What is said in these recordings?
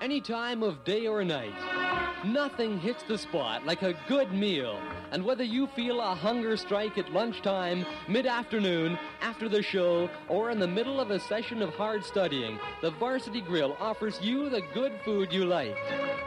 Any time of day or night, nothing hits the spot like a good meal. And whether you feel a hunger strike at lunchtime, mid-afternoon, after the show, or in the middle of a session of hard studying, the Varsity Grill offers you the good food you like.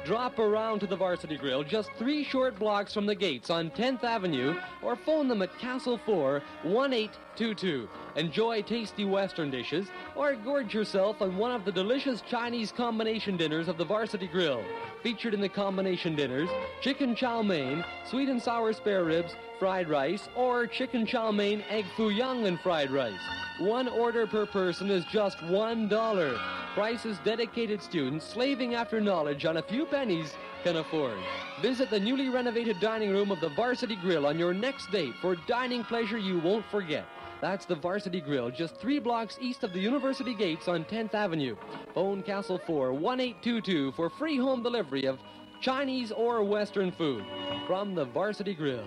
Drop around to the Varsity Grill just three short blocks from the gates on 10th Avenue or phone them at Castle 4 1822. Enjoy tasty Western dishes or gorge yourself on one of the delicious Chinese combination dinners of the Varsity Grill. Featured in the combination dinners, chicken chow mein, sweet and sour spare ribs, fried rice, or chicken chow mein, egg foo young and fried rice. One order per person is just one dollar. Prices dedicated students slaving after knowledge on a few pennies can afford. Visit the newly renovated dining room of the Varsity Grill on your next date for dining pleasure you won't forget. That's the Varsity Grill, just three blocks east of the University Gates on 10th Avenue. Phone Castle 4 1822 for free home delivery of Chinese or Western food from the Varsity Grill.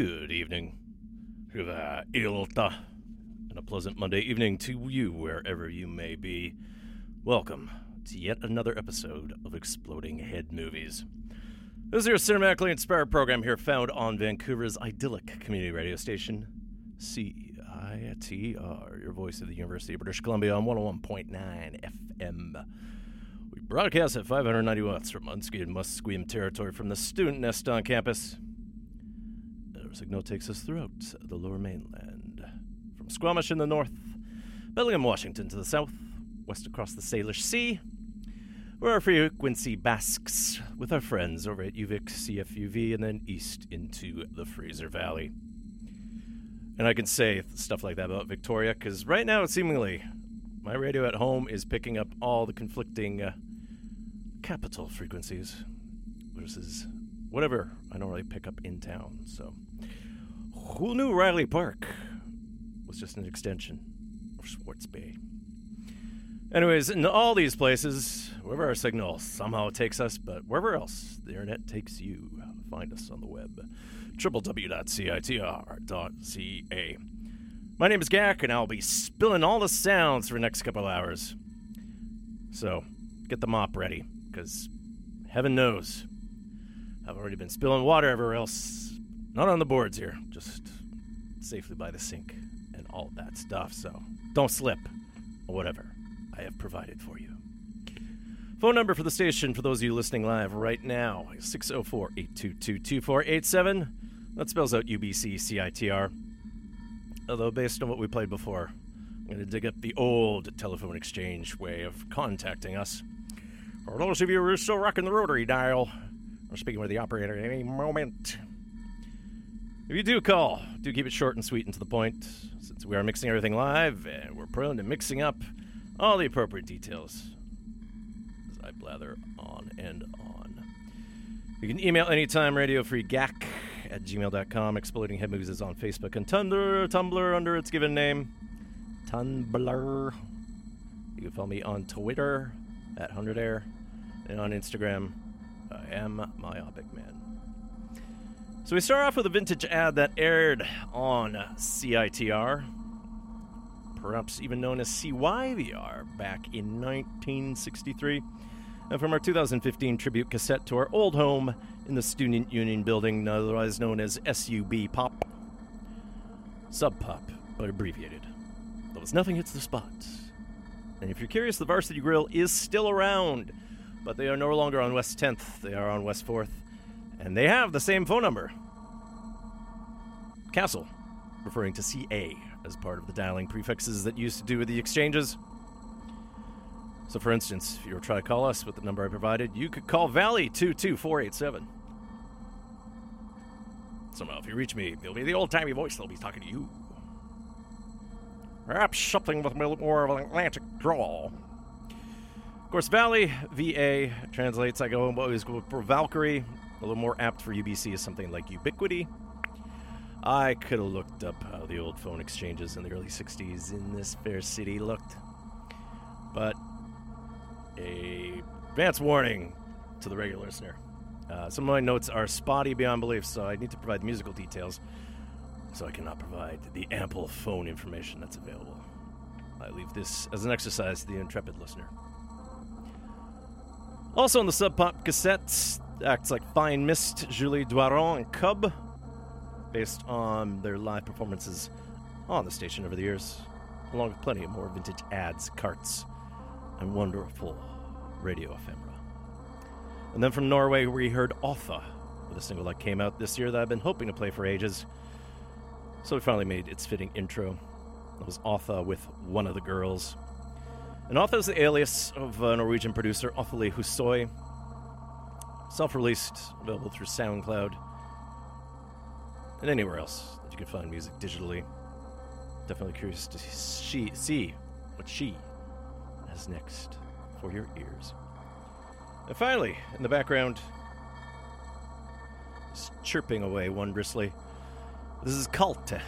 Good evening. Ilta. And a pleasant Monday evening to you wherever you may be. Welcome to yet another episode of Exploding Head Movies. This is your cinematically inspired program here found on Vancouver's idyllic community radio station, CITR, your voice of the University of British Columbia on 101.9 FM. We broadcast at 590 watts from unscathed Musqueam territory from the student nest on campus. Signal takes us throughout the lower mainland. From Squamish in the north, Bellingham, Washington to the south, west across the Salish Sea, where our frequency basks with our friends over at UVic, CFUV, and then east into the Fraser Valley. And I can say stuff like that about Victoria because right now, seemingly, my radio at home is picking up all the conflicting uh, capital frequencies versus whatever I normally pick up in town. So, who knew Riley Park was just an extension of Schwartz Bay? Anyways, in all these places, wherever our signal somehow takes us, but wherever else the internet takes you, find us on the web. www.citr.ca. My name is Gak, and I'll be spilling all the sounds for the next couple hours. So, get the mop ready, because heaven knows I've already been spilling water everywhere else. Not on the boards here, just safely by the sink and all that stuff. So don't slip or whatever I have provided for you. Phone number for the station for those of you listening live right now is 604 822 2487. That spells out UBC CITR. Although, based on what we played before, I'm going to dig up the old telephone exchange way of contacting us. For those of you who are still rocking the rotary dial, I'm speaking with the operator at any moment. If you do call, do keep it short and sweet and to the point, since we are mixing everything live and we're prone to mixing up all the appropriate details as I blather on and on. You can email anytime, radiofreegak at gmail.com. Exploding Head Movies is on Facebook and Tumblr, Tumblr under its given name, Tumblr. You can follow me on Twitter at 100air and on Instagram, I am Myopic Man. So we start off with a vintage ad that aired on CITR, perhaps even known as CYVR, back in 1963. And from our 2015 tribute cassette to our old home in the Student Union building, otherwise known as SUB Pop. Sub Pop, but abbreviated. It's nothing hits the spot. And if you're curious, the Varsity Grill is still around, but they are no longer on West 10th. They are on West 4th, and they have the same phone number. Castle, referring to CA as part of the dialing prefixes that used to do with the exchanges. So, for instance, if you were trying to call us with the number I provided, you could call Valley 22487. Somehow, if you reach me, it'll be the old timey voice that'll be talking to you. Perhaps something with a little more of an Atlantic drawl. Of course, Valley, VA, translates, I go always go for Valkyrie. A little more apt for UBC is something like Ubiquity. I could have looked up how the old phone exchanges in the early 60s in this fair city looked. But a advance warning to the regular listener. Uh, some of my notes are spotty beyond belief, so I need to provide musical details, so I cannot provide the ample phone information that's available. I leave this as an exercise to the intrepid listener. Also on the Sub Pop cassette, acts like Fine Mist, Julie Doiron, and Cub, based on their live performances on the station over the years, along with plenty of more vintage ads, carts, and wonderful radio ephemera. And then from Norway, we heard Otha with a single that came out this year that I've been hoping to play for ages. So we finally made its fitting intro. It was Otha with One of the Girls. And Otha is the alias of uh, Norwegian producer Othalie Hussoy. Self released, available through SoundCloud and anywhere else that you can find music digitally. Definitely curious to see, see what she has next for your ears. And finally, in the background, is chirping away wondrously. This is Kalte,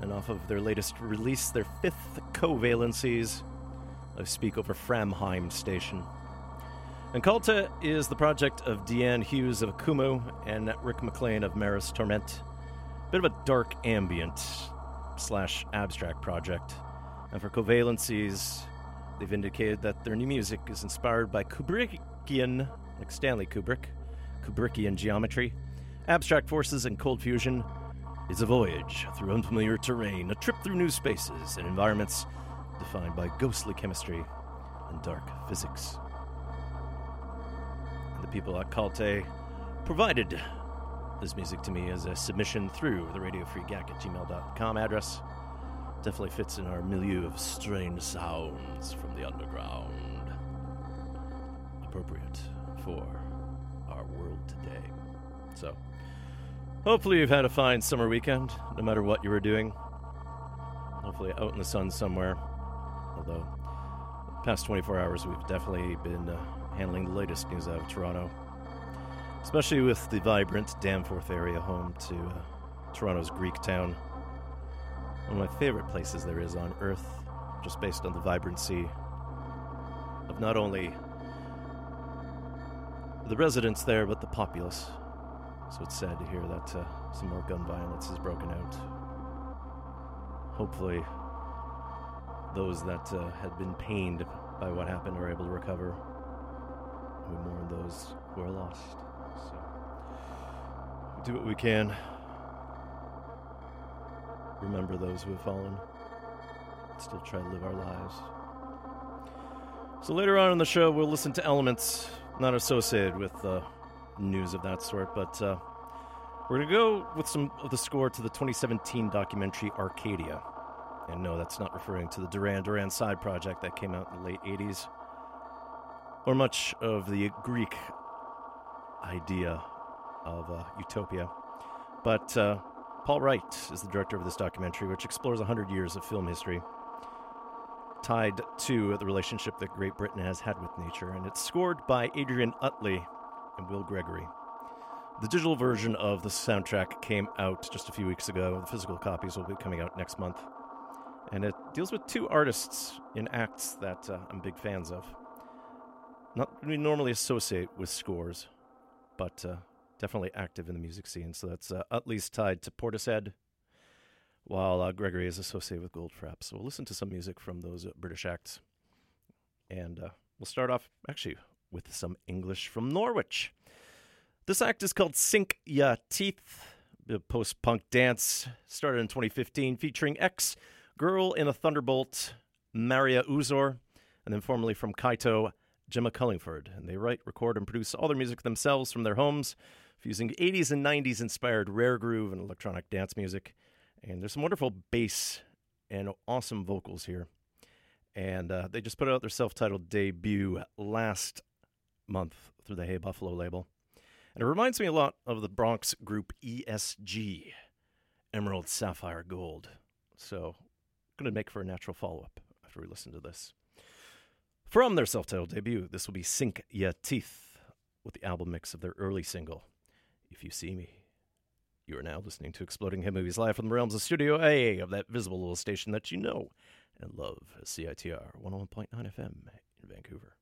and off of their latest release, their fifth covalencies. I speak over Framheim Station. And Kalte is the project of Deanne Hughes of Akumu and Rick McLean of Maris Torment. bit of a dark ambient slash abstract project. And for covalencies, they've indicated that their new music is inspired by Kubrickian, like Stanley Kubrick, Kubrickian geometry, abstract forces, and cold fusion. It's a voyage through unfamiliar terrain, a trip through new spaces and environments defined by ghostly chemistry and dark physics. The people at Kalte provided this music to me as a submission through the radiofreegak at gmail.com address. Definitely fits in our milieu of strange sounds from the underground. Appropriate for our world today. So, hopefully, you've had a fine summer weekend, no matter what you were doing. Hopefully, out in the sun somewhere. Although, past 24 hours, we've definitely been uh, handling the latest news out of Toronto especially with the vibrant Danforth area home to uh, Toronto's Greek town. One of my favorite places there is on Earth, just based on the vibrancy of not only the residents there, but the populace. So it's sad to hear that uh, some more gun violence has broken out. Hopefully, those that uh, had been pained by what happened are able to recover. We mourn those who are lost. So, we do what we can. Remember those who have fallen. Still try to live our lives. So later on in the show, we'll listen to elements not associated with uh, news of that sort, but uh, we're going to go with some of the score to the 2017 documentary Arcadia. And no, that's not referring to the Duran Duran side project that came out in the late 80s, or much of the Greek idea of uh, utopia. But uh, Paul Wright is the director of this documentary, which explores 100 years of film history tied to the relationship that Great Britain has had with nature. And it's scored by Adrian Utley and Will Gregory. The digital version of the soundtrack came out just a few weeks ago. The physical copies will be coming out next month. And it deals with two artists in acts that uh, I'm big fans of. Not we normally associate with scores, but uh, definitely active in the music scene. So that's uh, Utley's tied to Portishead, while uh, Gregory is associated with Goldfrapp. So we'll listen to some music from those uh, British acts. And uh, we'll start off actually with some English from Norwich. This act is called Sink Ya Teeth, a post punk dance started in 2015 featuring ex girl in a Thunderbolt, Maria Uzor, and then formerly from Kaito, Gemma Cullingford. And they write, record, and produce all their music themselves from their homes, fusing 80s and 90s inspired rare groove and electronic dance music. And there's some wonderful bass and awesome vocals here. And uh, they just put out their self titled debut last month through the Hey Buffalo label. And it reminds me a lot of the Bronx group ESG, Emerald, Sapphire, Gold. So, going to make for a natural follow up after we listen to this. From their self titled debut, this will be Sink Ya Teeth with the album mix of their early single, If You See Me. You are now listening to Exploding Head Movies live from the realms of Studio A of that visible little station that you know and love, CITR 101.9 FM in Vancouver.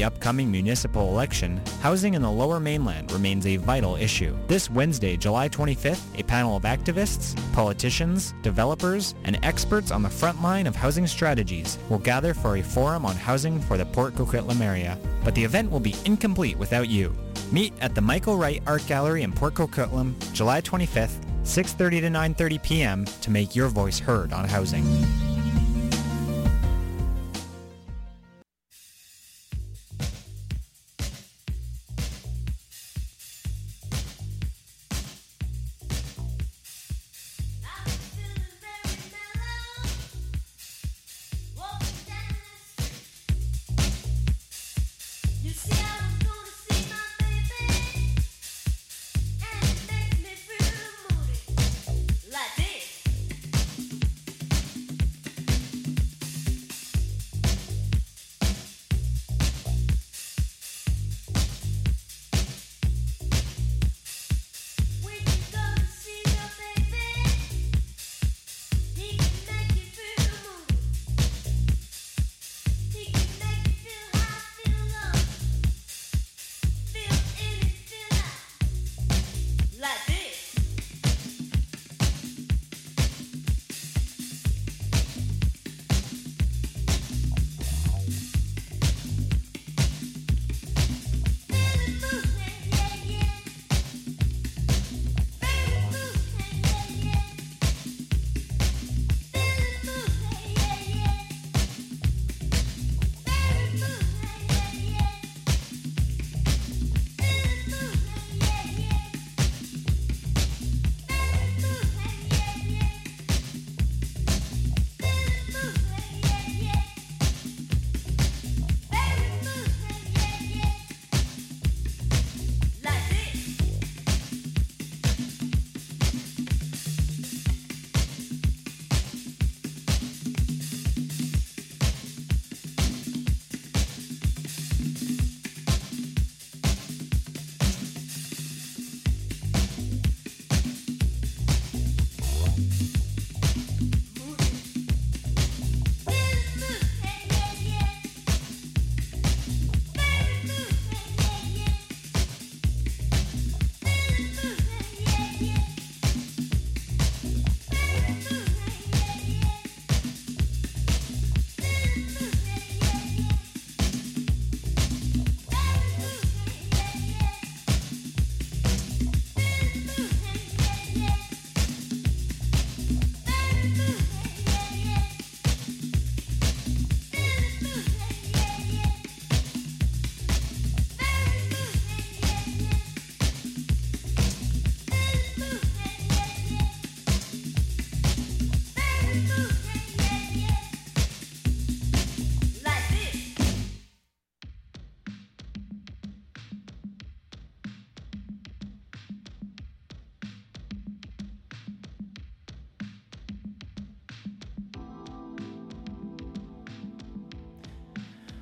The upcoming municipal election, housing in the lower mainland remains a vital issue. This Wednesday, July 25th, a panel of activists, politicians, developers, and experts on the front line of housing strategies will gather for a forum on housing for the Port Coquitlam area. But the event will be incomplete without you. Meet at the Michael Wright Art Gallery in Port Coquitlam, July 25th, 6.30 to 9.30 p.m. to make your voice heard on housing.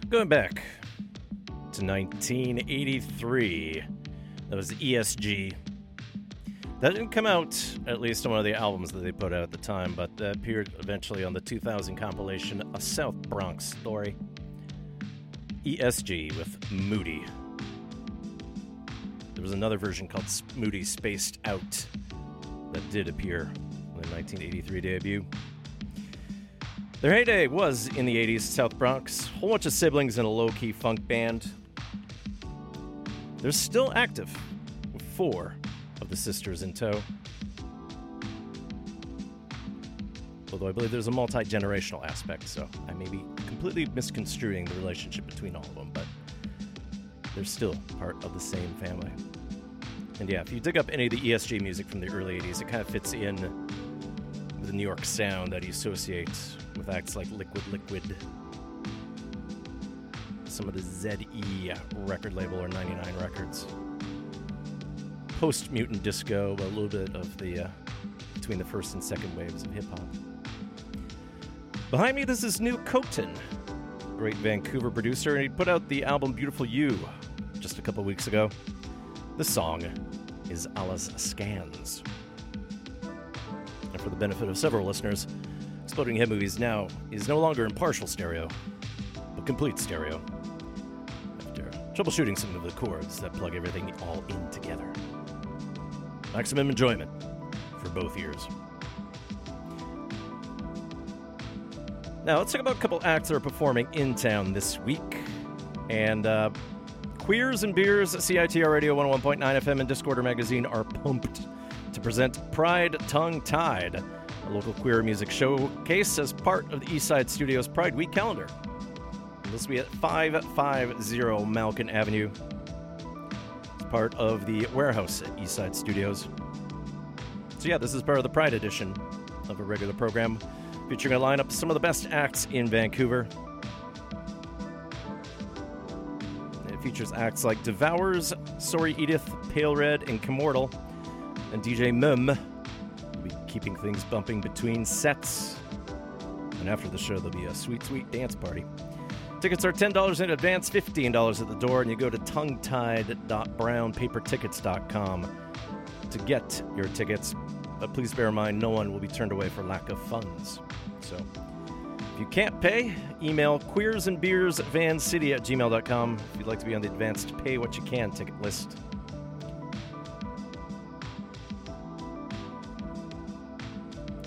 Going back to 1983, that was ESG. That didn't come out, at least on one of the albums that they put out at the time, but that appeared eventually on the 2000 compilation, A South Bronx Story. ESG with Moody. There was another version called Moody Spaced Out that did appear on the 1983 debut. Their heyday was in the 80s, South Bronx. Whole bunch of siblings in a low key funk band. They're still active, with four of the sisters in tow. Although I believe there's a multi generational aspect, so I may be completely misconstruing the relationship between all of them, but they're still part of the same family. And yeah, if you dig up any of the ESG music from the early 80s, it kind of fits in with the New York sound that he associates with acts like Liquid Liquid, some of the ZE record label or 99 Records. Post Mutant Disco, a little bit of the uh, between the first and second waves of hip hop. Behind me, this is New Khotin, great Vancouver producer, and he put out the album Beautiful You just a couple weeks ago. The song is Alla's Scans. And for the benefit of several listeners, Exploding Head Movies now is no longer in partial stereo, but complete stereo. After troubleshooting some of the cords that plug everything all in together. Maximum enjoyment for both ears. Now, let's talk about a couple acts that are performing in town this week. And uh, Queers and Beers, CITR Radio 101.9 FM, and Discorder Magazine are pumped to present Pride Tongue Tied, a local queer music showcase as part of the Eastside Studios Pride Week calendar. This will be at 550 Malkin Avenue. It's part of the warehouse at Eastside Studios. So, yeah, this is part of the Pride edition of a regular program featuring a lineup of some of the best acts in Vancouver. It features acts like Devours, Sorry Edith, Pale Red, and Commortal. And DJ Mum keeping things bumping between sets. And after the show, there'll be a sweet, sweet dance party. Tickets are $10 in advance, $15 at the door, and you go to tonguetied.brownpapertickets.com to get your tickets. But please bear in mind, no one will be turned away for lack of funds. So if you can't pay, email queersandbeersvancity at gmail.com if you'd like to be on the advanced pay what you can ticket list.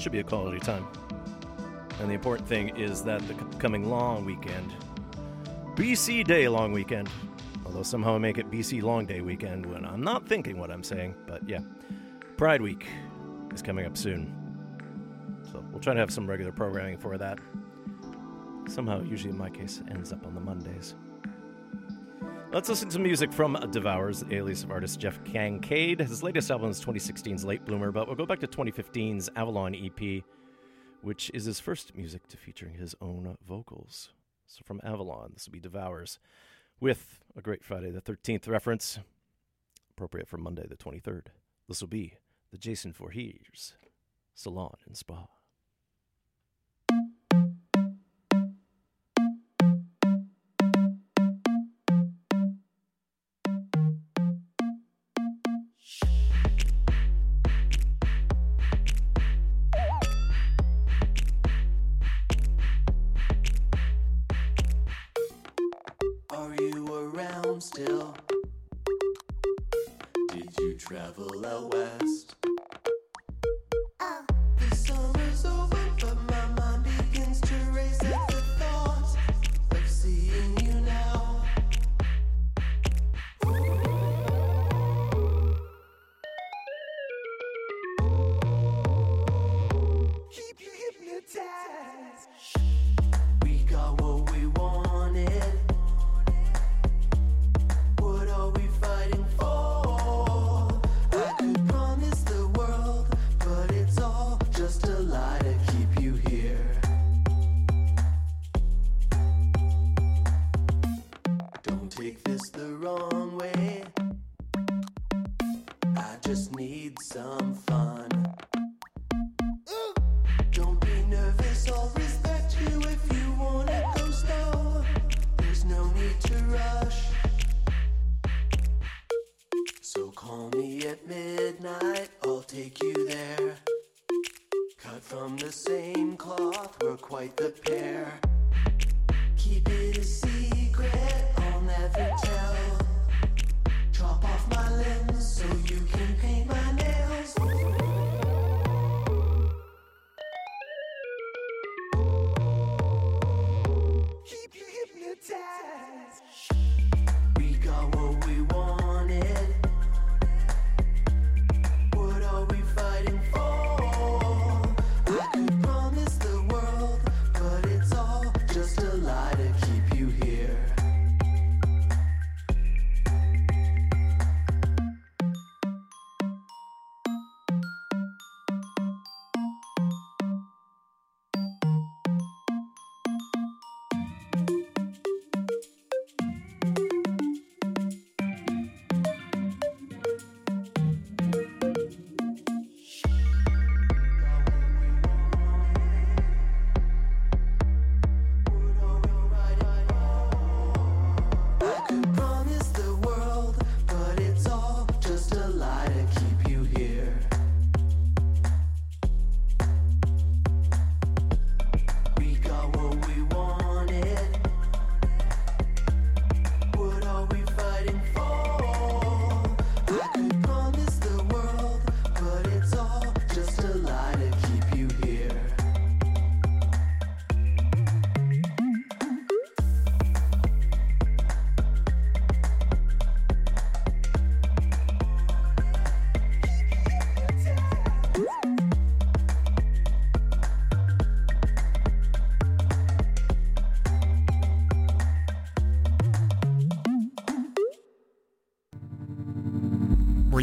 Should be a quality time. And the important thing is that the coming long weekend, BC Day long weekend, although somehow I make it BC Long Day weekend when I'm not thinking what I'm saying, but yeah, Pride Week is coming up soon. So we'll try to have some regular programming for that. Somehow, usually in my case, ends up on the Mondays. Let's listen to music from Devours, alias of artist Jeff Cancade. His latest album is 2016's Late Bloomer, but we'll go back to 2015's Avalon EP, which is his first music to featuring his own vocals. So from Avalon, this will be Devours, with a great Friday the 13th reference, appropriate for Monday the 23rd. This will be the Jason Voorhees Salon and Spa. Travel out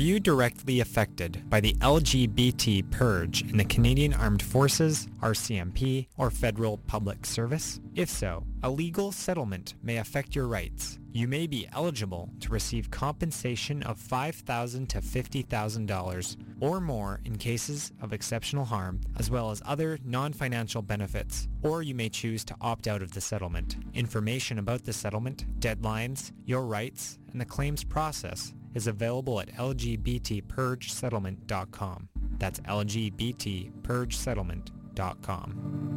You directly affected by the LGBT purge in the Canadian Armed Forces, RCMP, or Federal Public Service? If so, a legal settlement may affect your rights. You may be eligible to receive compensation of $5,000 to $50,000 or more in cases of exceptional harm, as well as other non-financial benefits, or you may choose to opt out of the settlement. Information about the settlement, deadlines, your rights, and the claims process is available at lgbtpurgesettlement.com. That's lgbtpurgesettlement.com.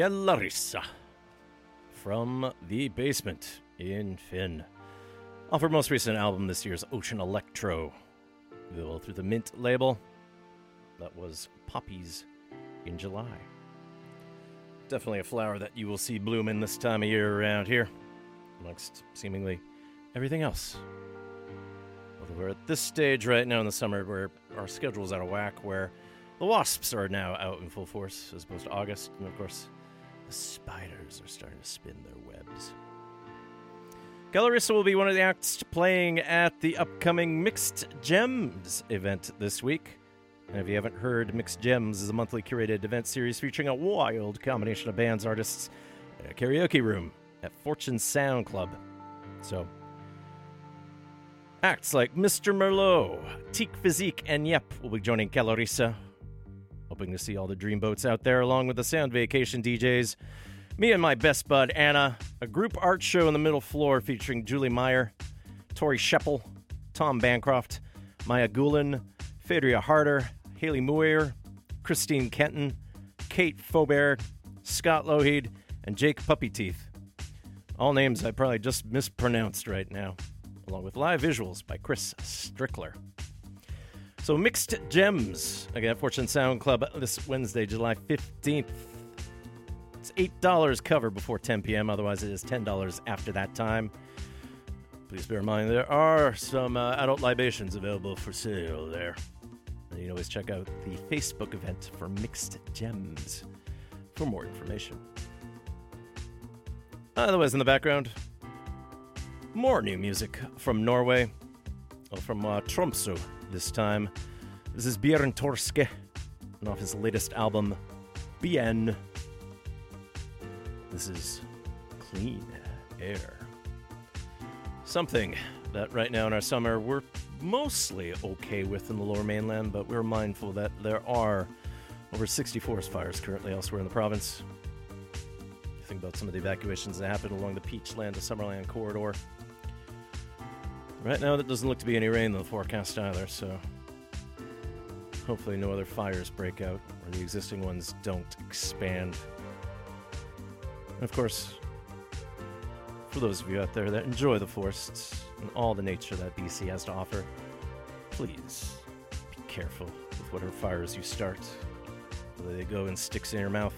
Kellarissa from the basement in Finn. Off her most recent album this year's Ocean Electro, available through the Mint label. That was Poppies in July. Definitely a flower that you will see blooming this time of year around here, amongst seemingly everything else. Although we're at this stage right now in the summer where our schedule's out of whack, where the wasps are now out in full force as opposed to August, and of course, the spiders are starting to spin their webs. Kellarissa will be one of the acts playing at the upcoming Mixed Gems event this week. And if you haven't heard, Mixed Gems is a monthly curated event series featuring a wild combination of bands, artists, and a karaoke room at Fortune Sound Club. So, acts like Mr. Merlot, Teak Physique, and Yep will be joining Kellarissa. Hoping to see all the dreamboats out there along with the Sound Vacation DJs. Me and my best bud Anna, a group art show in the middle floor featuring Julie Meyer, Tori Sheppel, Tom Bancroft, Maya Gulen, Phaedria Harder, Haley Muir, Christine Kenton, Kate Faubert, Scott Lougheed, and Jake Puppy Teeth. All names I probably just mispronounced right now, along with live visuals by Chris Strickler. So Mixed Gems, again, at Fortune Sound Club this Wednesday, July 15th. It's $8 cover before 10 p.m., otherwise, it is $10 after that time. Please bear in mind there are some uh, adult libations available for sale there. And you can always check out the Facebook event for Mixed Gems for more information. Otherwise, in the background, more new music from Norway, well, from uh, Tromsø this time. This is Bjørn Torske, and off his latest album, Byen. This is Clean Air. Something that right now in our summer we're mostly okay with in the lower mainland, but we're mindful that there are over 60 forest fires currently elsewhere in the province. Think about some of the evacuations that happened along the Peachland to Summerland corridor. Right now, there doesn't look to be any rain in the forecast either, so hopefully, no other fires break out or the existing ones don't expand. And of course, for those of you out there that enjoy the forests and all the nature that BC has to offer, please be careful with whatever fires you start. Whether they go in sticks in your mouth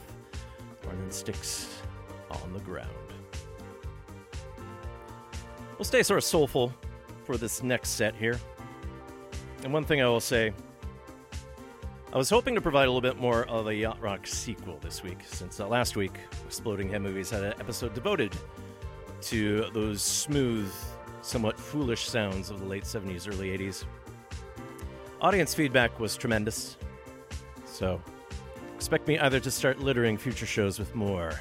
or in sticks on the ground. We'll stay sort of soulful for this next set here. And one thing I will say I was hoping to provide a little bit more of a Yacht Rock sequel this week, since uh, last week Exploding Head Movies had an episode devoted to those smooth, somewhat foolish sounds of the late 70s, early 80s. Audience feedback was tremendous, so expect me either to start littering future shows with more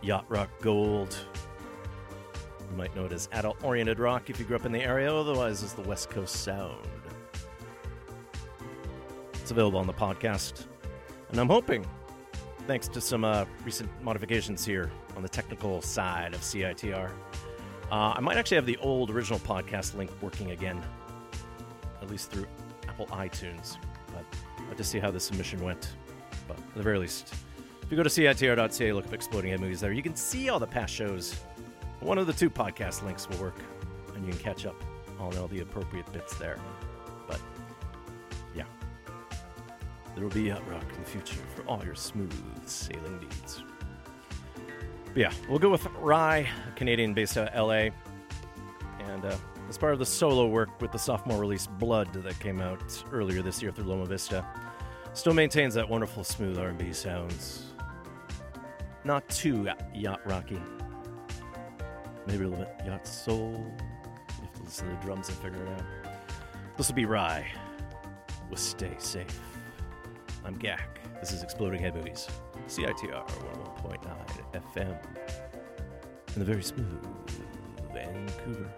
Yacht Rock Gold. You might know it as adult oriented rock if you grew up in the area, otherwise, it's the West Coast Sound. It's available on the podcast. And I'm hoping, thanks to some uh, recent modifications here on the technical side of CITR, uh, I might actually have the old original podcast link working again, at least through Apple iTunes. But I'll just see how the submission went. But at the very least, if you go to CITR.ca, look up Exploding Head Movies there, you can see all the past shows. One of the two podcast links will work, and you can catch up on all the appropriate bits there. But yeah, there will be Yacht Rock in the future for all your smooth sailing needs. But yeah, we'll go with Rhye, a Canadian based out of LA. And uh, as part of the solo work with the sophomore release Blood that came out earlier this year through Loma Vista, still maintains that wonderful smooth R&B sounds. Not too yacht rocky. Maybe a little bit yacht soul. You listen to the drums and figure it out. This will be Rhye with Stay Safe. I'm Gak. This is Exploding Head Movies. CITR 101.9 FM. In the very smooth Vancouver.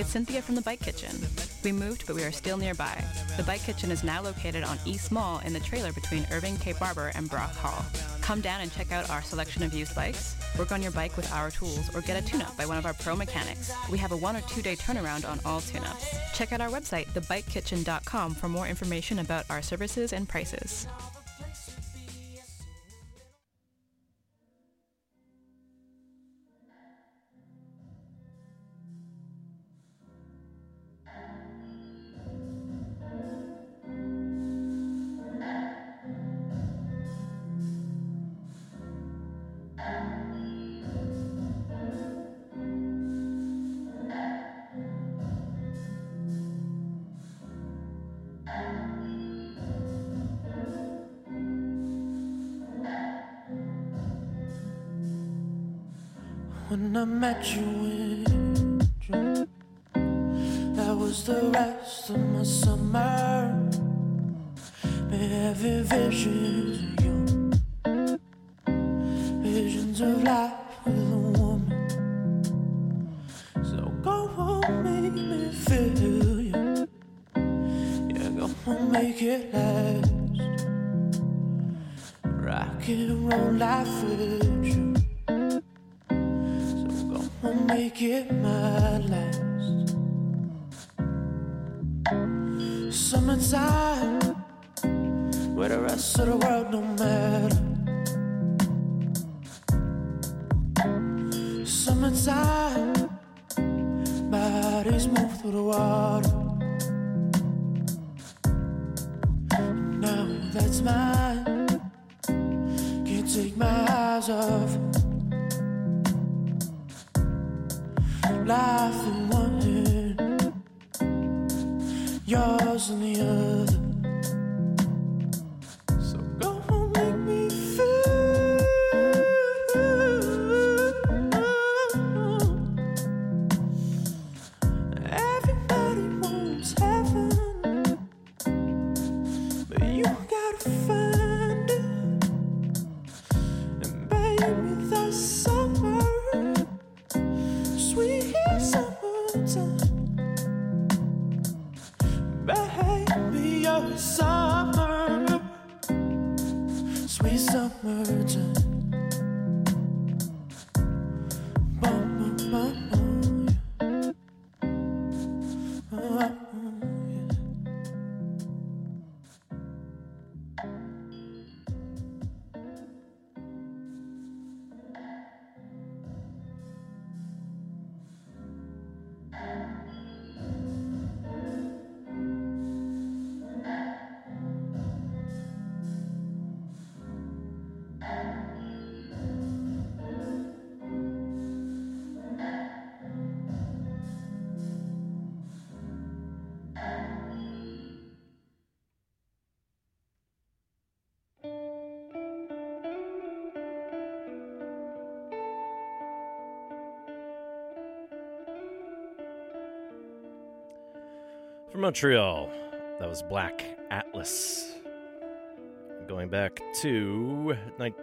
It's Cynthia from the Bike Kitchen. We moved, but we are still nearby. The Bike Kitchen is now located on East Mall in the trailer between Irving K. Barber, and Brock Hall. Come down and check out our selection of used bikes, work on your bike with our tools, or get a tune-up by one of our pro mechanics. We have a one or two day turnaround on all tune-ups. Check out our website, thebikekitchen.com, for more information about our services and prices. Summer, sweet summertime. Montreal, that was Black Atlass. Going back to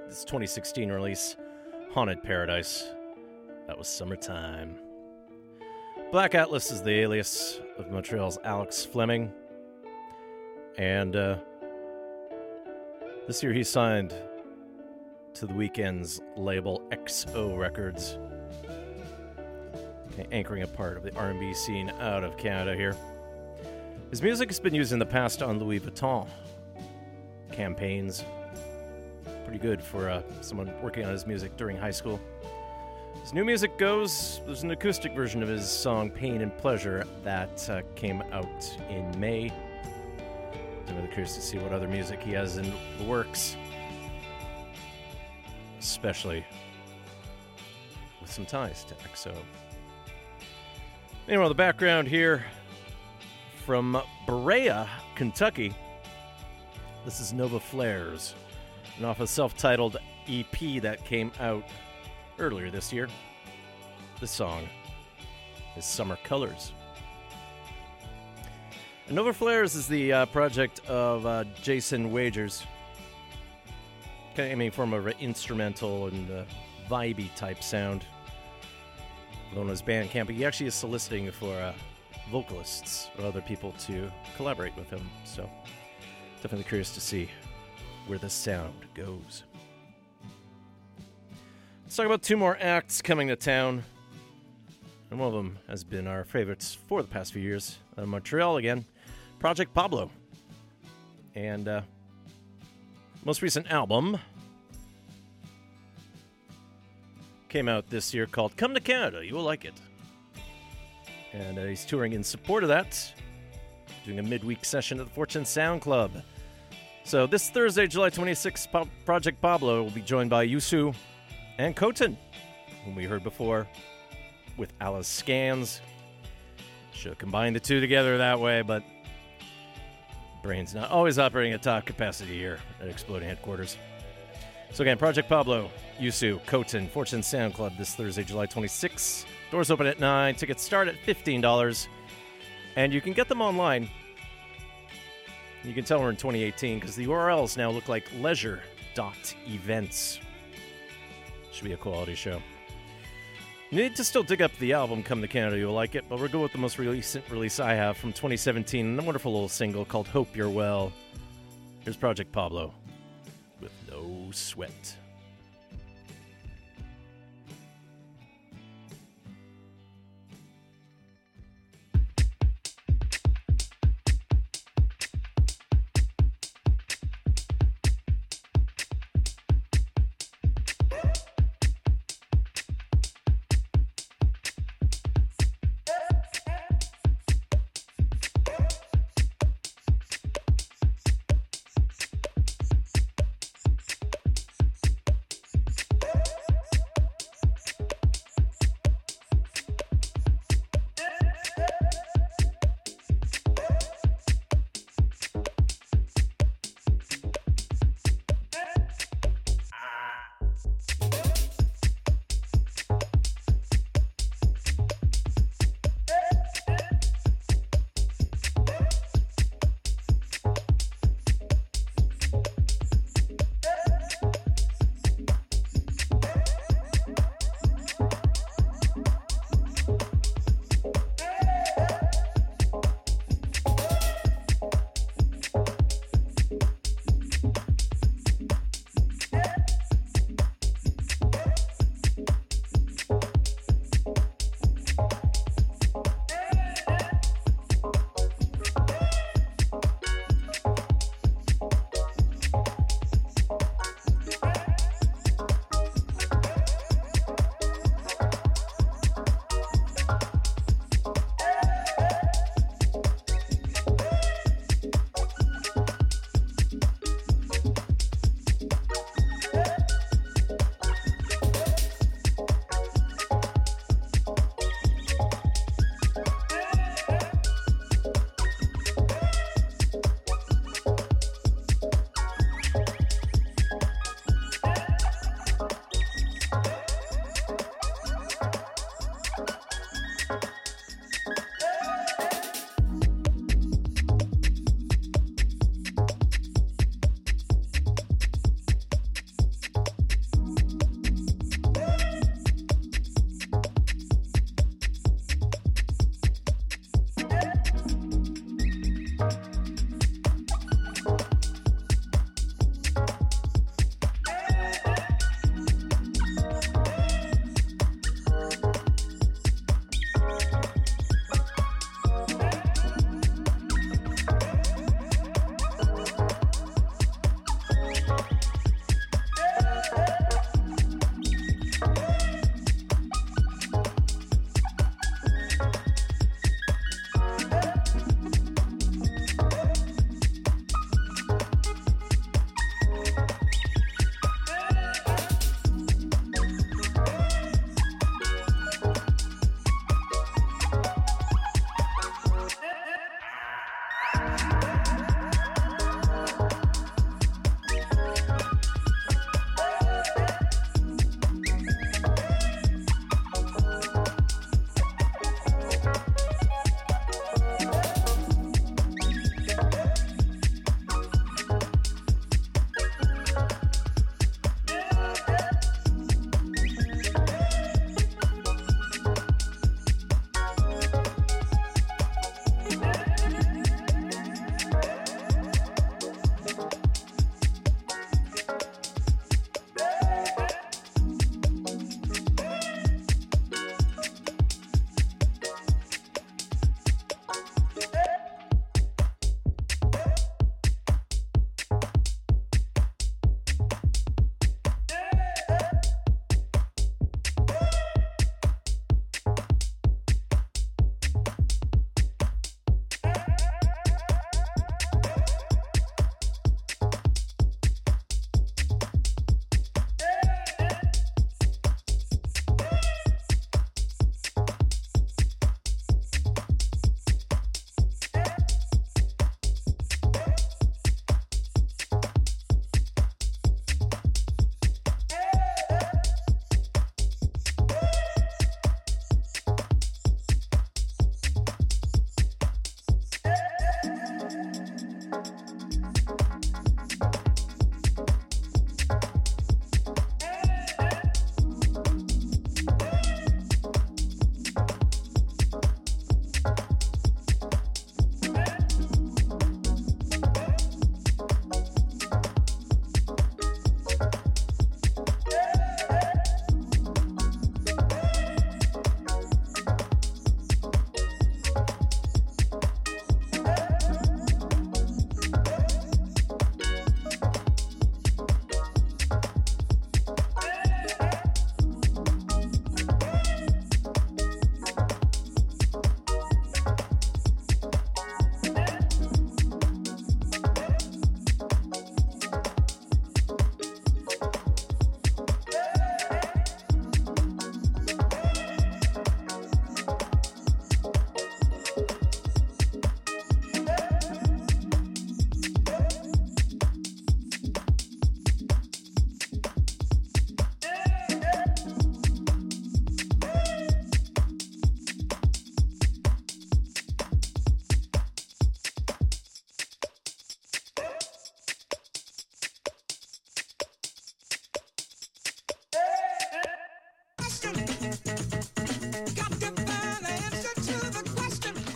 this 2016 release, Haunted Paradise. That was Summertime. Black Atlass is the alias of Montreal's Alex Fleming. And uh, this year he signed to the Weeknd's label XO Records, anchoring a part of the R&B scene out of Canada here. His music has been used in the past on Louis Vuitton campaigns. Pretty good for uh, someone working on his music during high school. His new music goes, there's an acoustic version of his song Pain and Pleasure that uh, came out in May. I'm really curious to see what other music he has in the works, especially with some ties to XO. Anyway, the background here from Berea, Kentucky. This is Nova Flares, and off a self titled EP that came out earlier this year. The song is Summer Colors. Nova Flares is the uh, project of uh, Jason Wagers, kind of aiming for more of instrumental and uh, vibey type sound. known as Bandcamp. But he actually is soliciting for uh, vocalists or other people to collaborate with him. So definitely curious to see where the sound goes. Let's talk about two more acts coming to town. And one of them has been our favorites for the past few years. Uh, Montreal again, Project Pablo. And uh, most recent album came out this year called Come to Canada, You Will Like It. And uh, he's touring in support of that, doing a midweek session at the Fortune Sound Club. So this Thursday, July 26th, Pa- Project Pablo will be joined by Yusu and Khotin, whom we heard before with Alla's Scans. Should have combined the two together that way, but brain's not always operating at top capacity here at Exploding Headquarters. So again, Project Pablo, Yusu, Khotin, Fortune Sound Club this Thursday, July 26th. Doors open at 9. Tickets start at $15. And you can get them online. You can tell we're in 2018 because the URLs now look like leisure.events. Should be a quality show. Need to still dig up the album Come to Canada, you'll like it, but we'll go with the most recent release I have from 2017, a wonderful little single called Hope You're Well. Here's Project Pablo with No Sweat.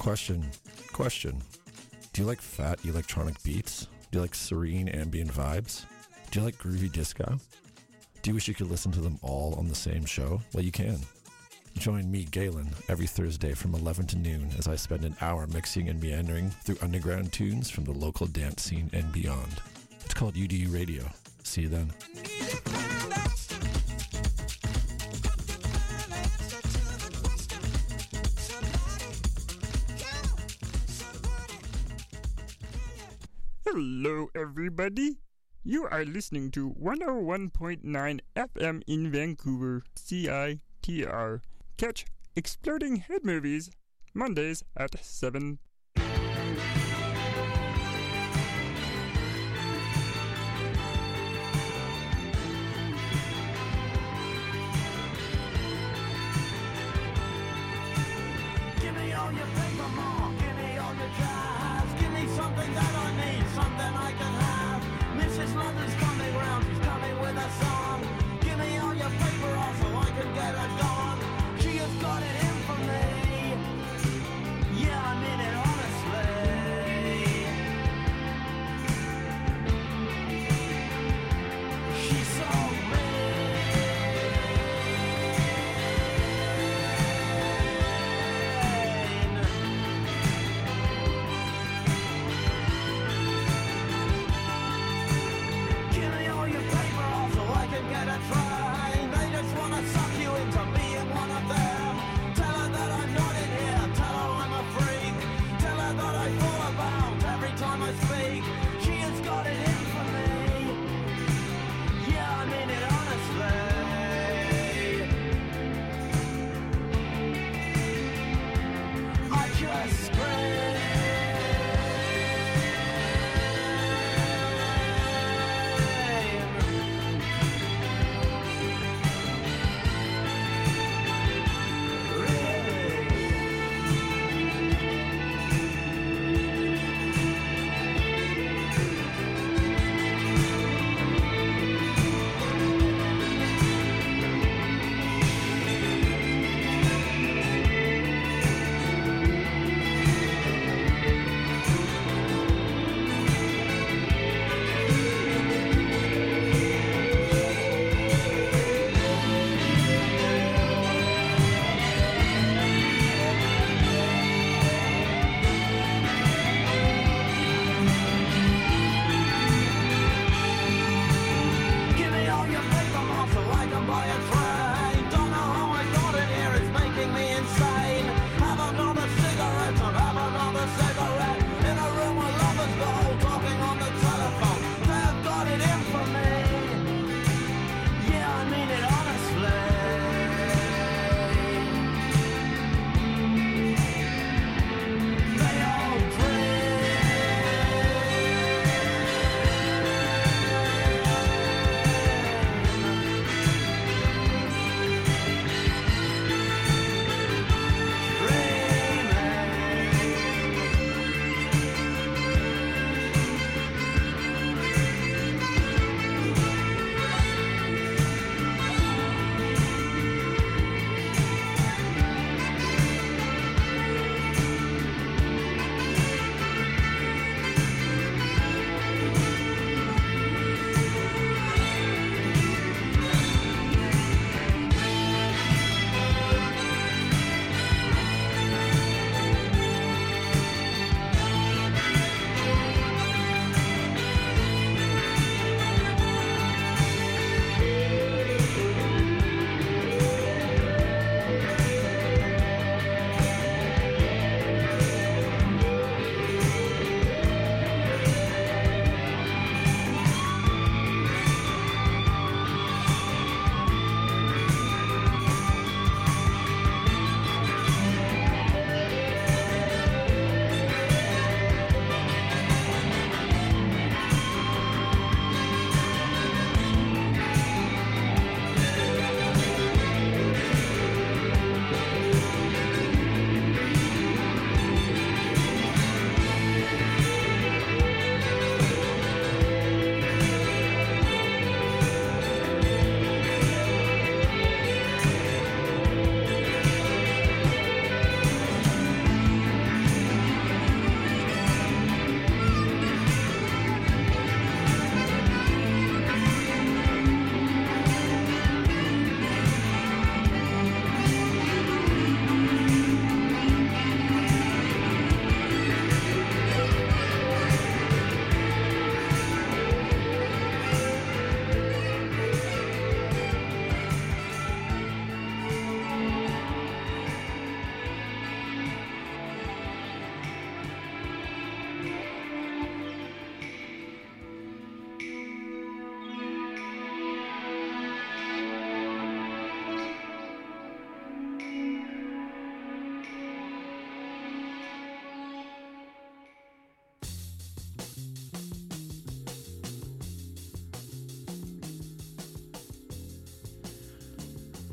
Question. Question. Do you like fat electronic beats? Do you like serene ambient vibes? Do you like groovy disco? Do you wish you could listen to them all on the same show? Well, you can. Join me, Galen, every Thursday from 11 to noon as I spend an hour mixing and meandering through underground tunes from the local dance scene and beyond. It's called UDU Radio. See you then. Are listening to 101.9 FM in Vancouver, CITR. Catch Exploding Head Movies Mondays at 7.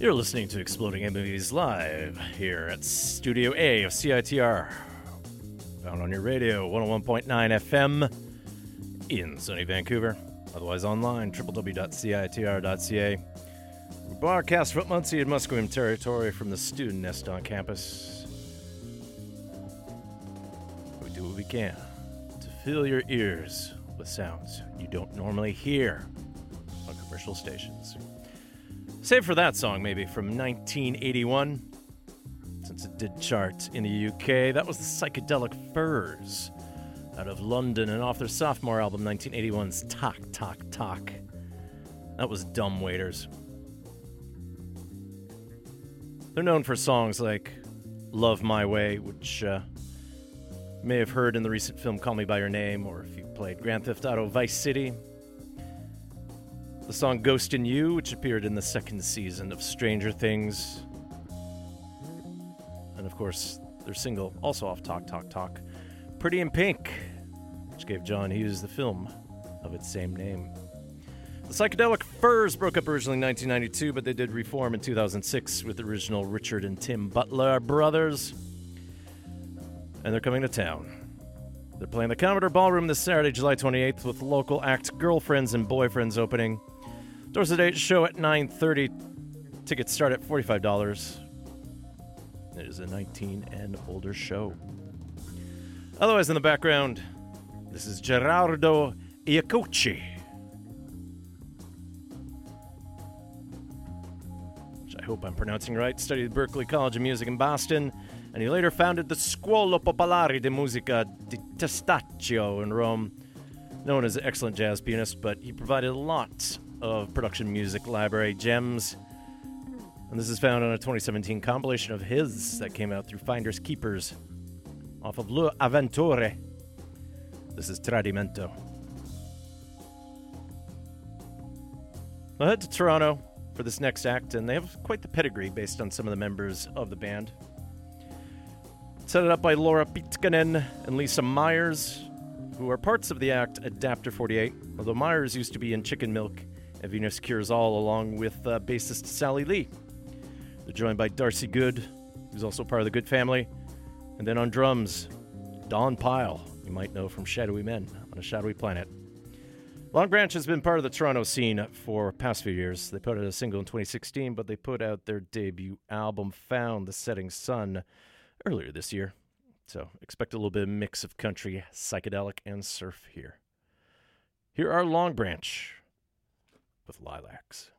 You're listening to Exploding Movies live here at Studio A of CITR. Found on your radio, 101.9 FM in sunny Vancouver. Otherwise online, www.citr.ca. We broadcast from Muncie and Musqueam territory from the student nest on campus. We do what we can to fill your ears with sounds you don't normally hear on commercial stations. Save for that song, maybe from 1981, since it did chart in the UK. That was the Psychedelic Furs out of London and off their sophomore album, 1981's Talk, Talk, Talk. That was Dumb Waiters. They're known for songs like Love My Way, which uh, may have heard in the recent film Call Me By Your Name, or if you played Grand Theft Auto Vice City. The song Ghost in You, which appeared in the second season of Stranger Things. And of course, their single, also off Talk Talk Talk, Pretty in Pink, which gave John Hughes the film of its same name. The Psychedelic Furs broke up originally in 1992, but they did reform in 2006 with the original Richard and Tim Butler brothers. And they're coming to town. They're playing the Commodore Ballroom this Saturday, July 28th, with local act Girlfriends and Boyfriends opening. Doors at 8, show at 9.30. Tickets start at $45. It is a 19 and older show. Otherwise, in the background, this is Gerardo Iacoucci. Which I hope I'm pronouncing right. Studied at Berklee College of Music in Boston, and he later founded the Scuola Popolare di Musica di Testaccio in Rome. Known as an excellent jazz pianist, but he provided a lot of production music library gems. And this is found on a 2017 compilation of his that came out through Finders Keepers off of Le Avventure. This is Tradimento. I'll head to Toronto for this next act, and they have quite the pedigree based on some of the members of the band. Set it up by Laura Pitkanen and Lisa Myers, who are parts of the act Adapter 48, although Myers used to be in Chicken Milk Cures All, along with uh, bassist Sally Lee. They're joined by Darcy Good, who's also part of the Good family, and then on drums, Don Pyle, you might know from Shadowy Men on a Shadowy Planet. Long Branch has been part of the Toronto scene for past few years. They put out a single in 2016, but they put out their debut album, Found the Setting Sun, earlier this year. So expect a little bit of mix of country, psychedelic, and surf here. Here are Long Branch with Lilacs.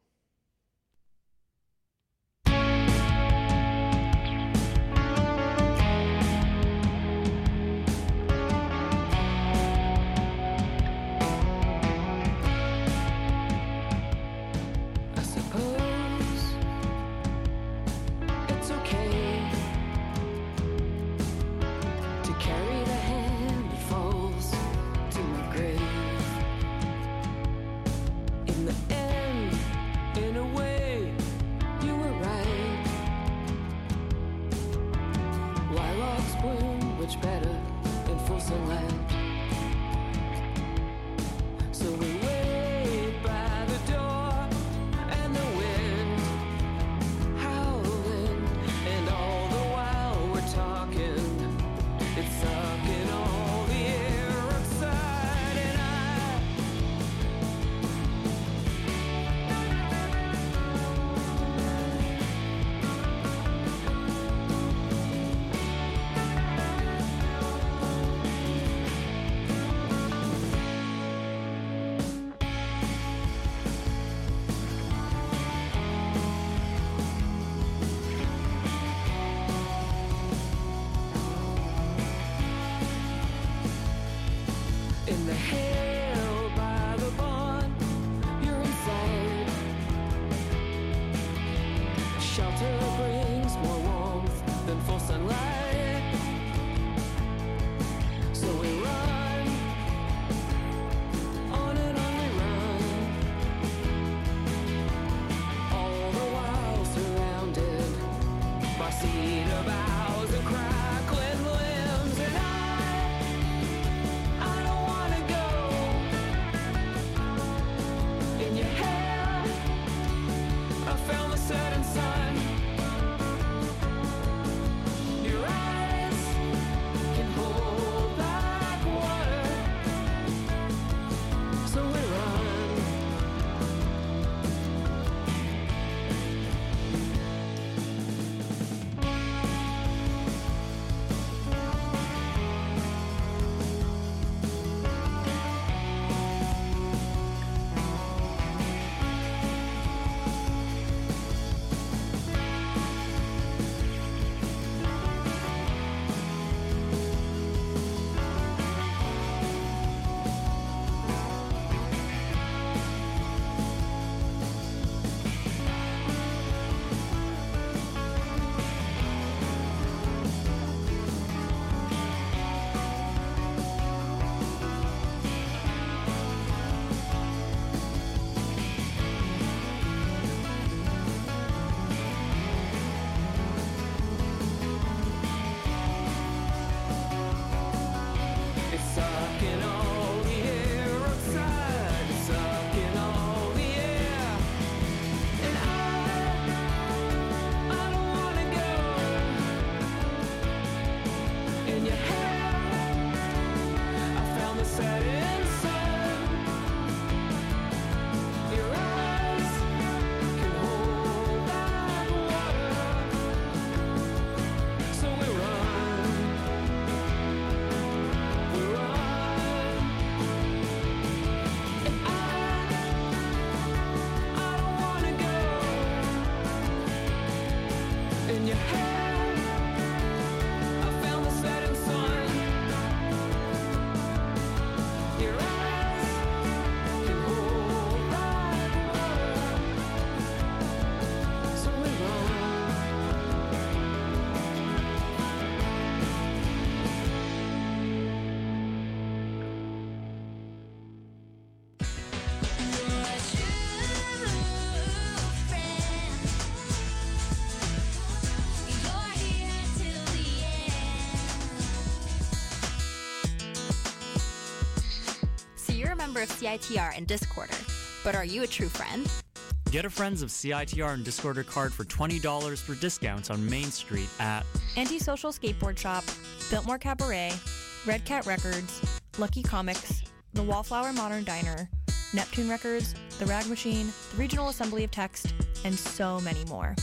Member of CITR and Discorder. But are you a true friend? Get a Friends of CITR and Discorder card for $20 for discounts on Main Street at Antisocial Skateboard Shop, Biltmore Cabaret, Red Cat Records, Lucky Comics, The Wallflower Modern Diner, Neptune Records, The Rag Machine, the Regional Assembly of Text, and so many more.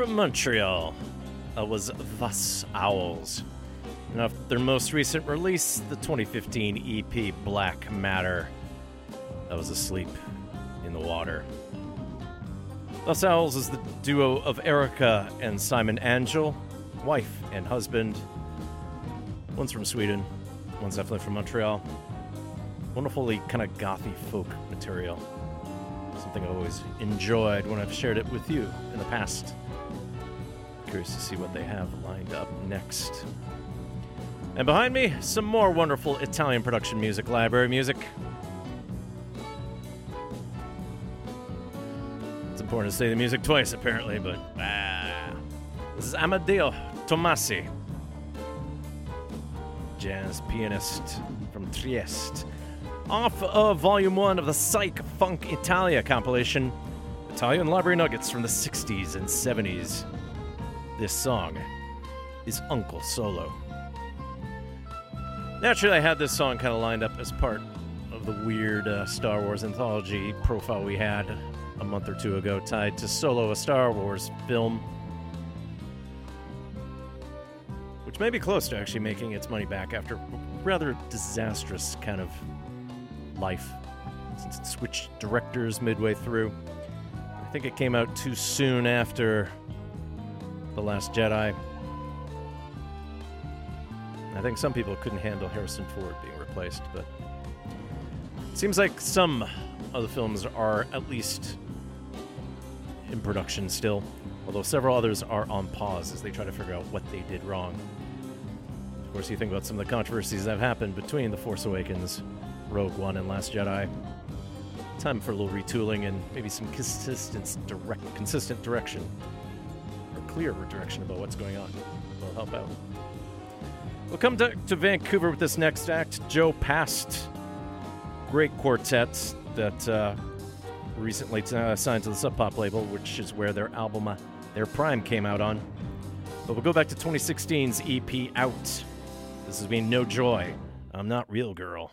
From Montreal. That was Thus Owls. Off their most recent release, the 2015 EP Black Matter. That was Asleep in the Water. Thus Owls is the duo of Erika and Simon Angell, wife and husband. One's from Sweden, one's definitely from Montreal. Wonderfully kind of gothy folk material. Something I've always enjoyed when I've shared it with you in the past. Curious to see what they have lined up next. And behind me, some more wonderful Italian production music, library music. It's important to say the music twice, apparently, but ah. This is Amedeo Tommasi, jazz pianist from Trieste, off of Volume 1 of the Psyche Funk Italia compilation, Italian Library Nuggets from the 60s and 70s. This song is Uncle Solo. Naturally, I had this song kind of lined up as part of the weird uh, Star Wars anthology profile we had a month or two ago tied to Solo, a Star Wars film. Which may be close to actually making its money back after rather disastrous kind of life since it switched directors midway through. I think it came out too soon after The Last Jedi. I think some people couldn't handle Harrison Ford being replaced, but it seems like some of the films are at least in production still, although several others are on pause as they try to figure out what they did wrong. Of course, you think about some of the controversies that have happened between The Force Awakens, Rogue One, and Last Jedi. Time for a little retooling and maybe some consistent, direct, consistent direction, clearer direction about what's going on. Will help out. We'll come to, to Vancouver with this next act. Jo Passed, great quartet that uh, recently uh, signed to the Sub Pop label, which is where their album, uh, Their Prime, came out on. But we'll go back to 2016's EP Out. This has been No Joy. I'm Not Real Girl.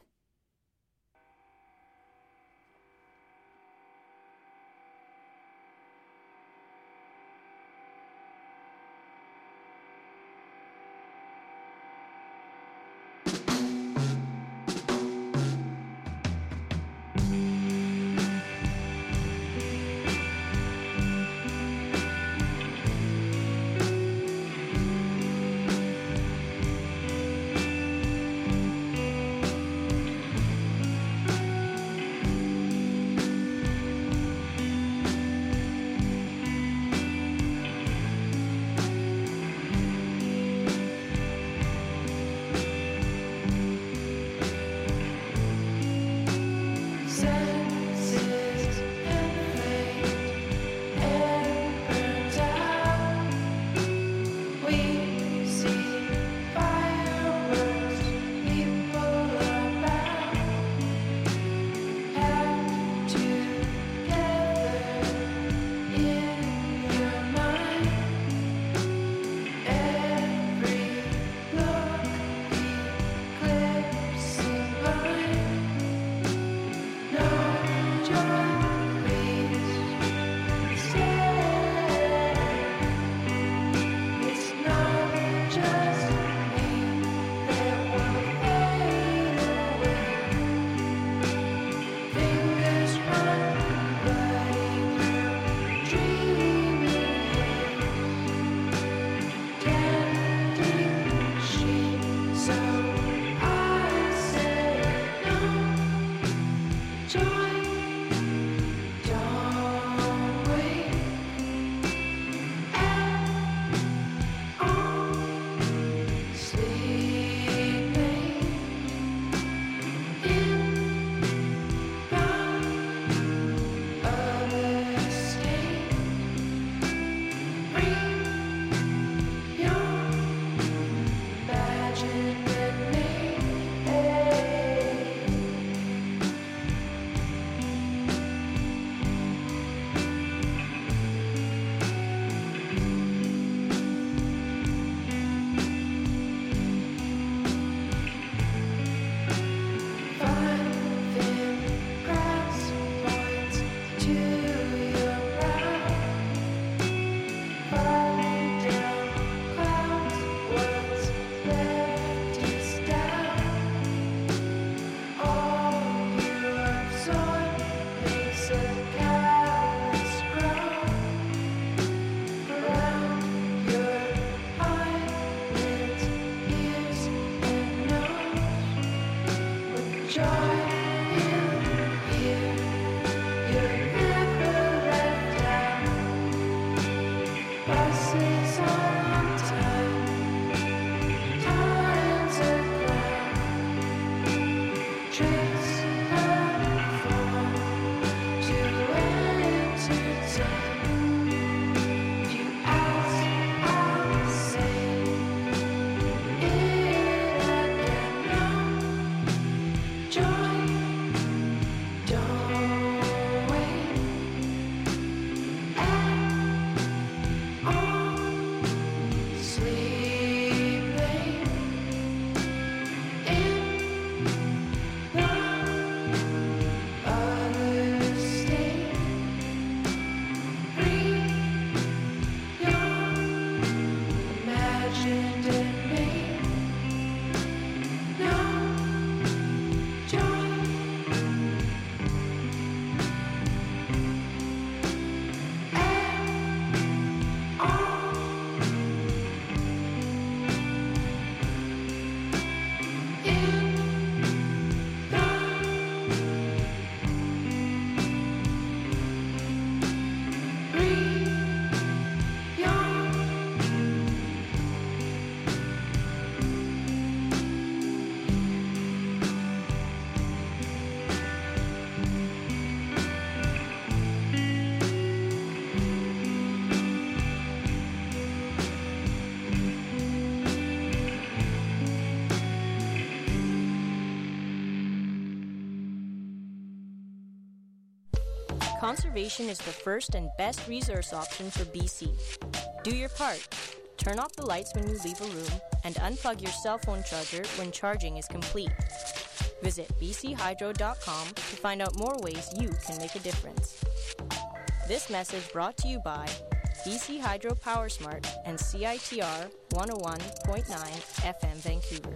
Conservation is the first and best resource option for BC. Do your part. Turn off the lights when you leave a room and unplug your cell phone charger when charging is complete. Visit bchydro.com to find out more ways you can make a difference. This message brought to you by BC Hydro Power Smart and CITR 101.9 FM Vancouver.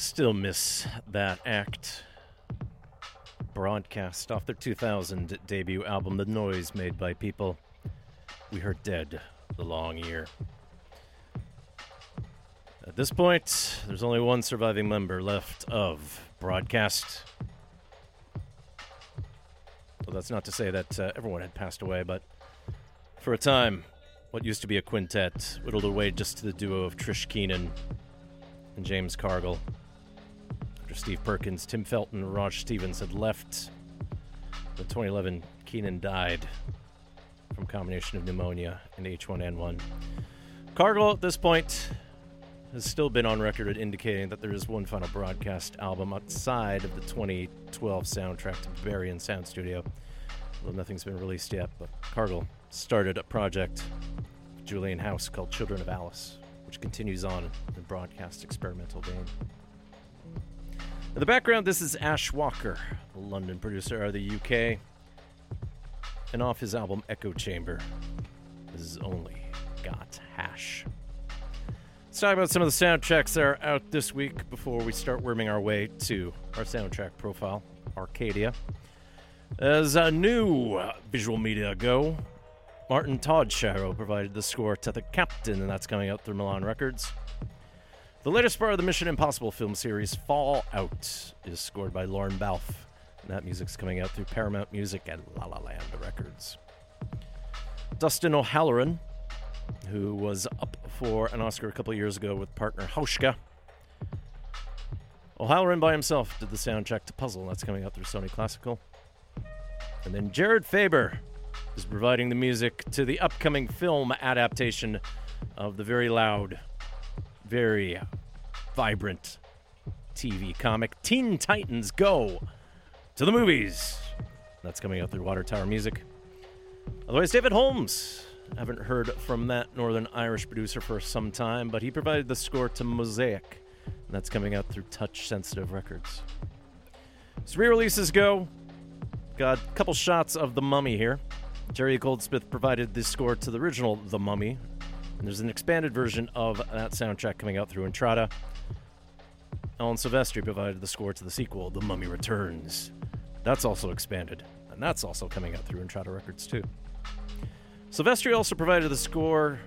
Still miss that act. Broadcast off their 2000 debut album, The Noise Made by People. We Heard Dead, The Long Year. At this point, there's only one surviving member left of Broadcast. Well, that's not to say that uh, everyone had passed away, but for a time, what used to be a quintet whittled away just to the duo of Trish Keenan and James Cargill. After Steve Perkins, Tim Felton, Roj Stevens had left, in 2011, Keenan died from combination of pneumonia and H1N1. Cargill, at this point, has still been on record at indicating that there is one final broadcast album outside of the 2012 soundtrack to Berberian Sound Studio. Although nothing's been released yet, but Cargill started a project Julian House called Children of Alice, which continues on in broadcast experimental vein. In the background, this is Ash Walker, a London producer out of the UK, and off his album Echo Chamber. This is only got hash. Let's talk about some of the soundtracks that are out this week before we start worming our way to our soundtrack profile, Arcadia. As a new visual media go, Martin Todsharow provided the score to The Captain, and that's coming out through Milan Records. The latest part of the Mission Impossible film series, Fallout, is scored by Lorne Balfe, and that music's coming out through Paramount Music and La La Land Records. Dustin O'Halloran, who was up for an Oscar a couple years ago with partner Hauschka. O'Halloran by himself did the soundtrack to Puzzle, that's coming out through Sony Classical. And then Jared Faber is providing the music to the upcoming film adaptation of the very loud, very vibrant TV comic Teen Titans Go to the movies. That's coming out through Water Tower Music. Otherwise, David Holmes. I haven't heard from that Northern Irish producer for some time, but he provided the score to Mosaic, and that's coming out through Touch Sensitive Records. As re releases go, got a couple shots of The Mummy here. Jerry Goldsmith provided the score to the original The Mummy, and there's an expanded version of that soundtrack coming out through Entrada. Alan Silvestri provided the score to the sequel, The Mummy Returns. That's also expanded, and that's also coming out through Entrada Records too. Silvestri also provided the score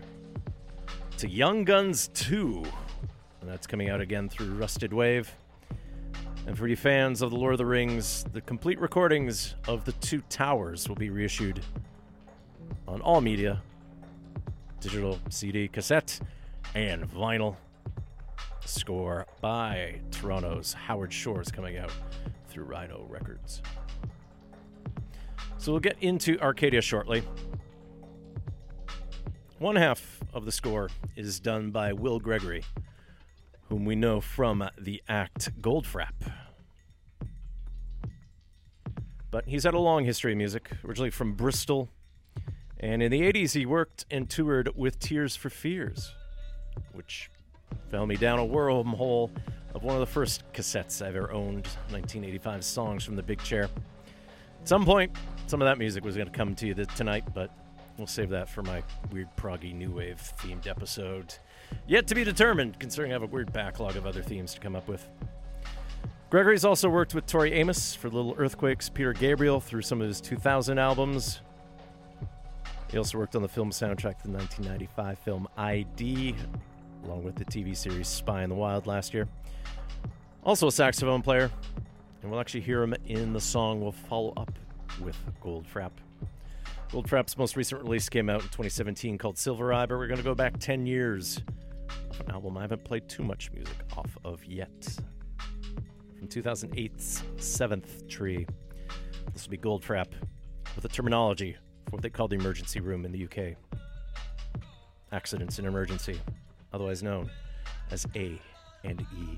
to Young Guns 2, and that's coming out again through Rusted Wave. And for you fans of The Lord of the Rings, the complete recordings of The Two Towers will be reissued on all media digital, CD, cassette, and vinyl. Score by Toronto's Howard Shore's coming out through Rhino Records. So we'll get into Arcadia shortly. One half of the score is done by Will Gregory, whom we know from the act Goldfrapp. But he's had a long history of music, originally from Bristol. And in the 80s, he worked and toured with Tears for Fears, which fell me down a wormhole of one of the first cassettes I've ever owned 1985 songs from the big chair. At some point, some of that music was going to come to you tonight, but we'll save that for my weird proggy new wave themed episode. Yet to be determined, considering I have a weird backlog of other themes to come up with. Gregory's also worked with Tori Amos for Little Earthquakes, Peter Gabriel through some of his 2000 albums. He also worked on the film soundtrack to the 1995 film ID, along with the TV series Spy in the Wild last year. Also a saxophone player, and we'll actually hear him in the song we'll follow up with Goldfrapp. Goldfrapp's most recent release came out in 2017 called Silver Eye, but we're going to go back 10 years of an album I haven't played too much music off of yet. From 2008's Seventh Tree. This will be Goldfrapp with a terminology what they call the emergency room in the UK. Accidents in emergency, otherwise known as A and E.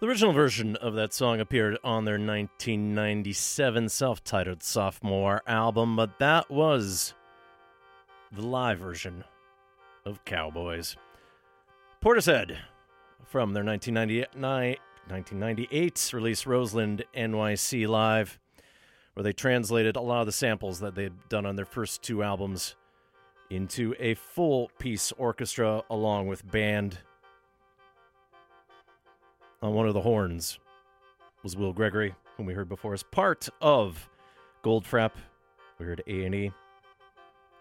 The original version of that song appeared on their 1997 self titled sophomore album, but that was the live version of Cowboys. Portishead, from their 1998, 1998 release Roseland NYC Live, where they translated a lot of the samples that they'd done on their first two albums into a full piece orchestra along with band. On one of the horns was Will Gregory, whom we heard before as part of Goldfrapp. We heard A and E,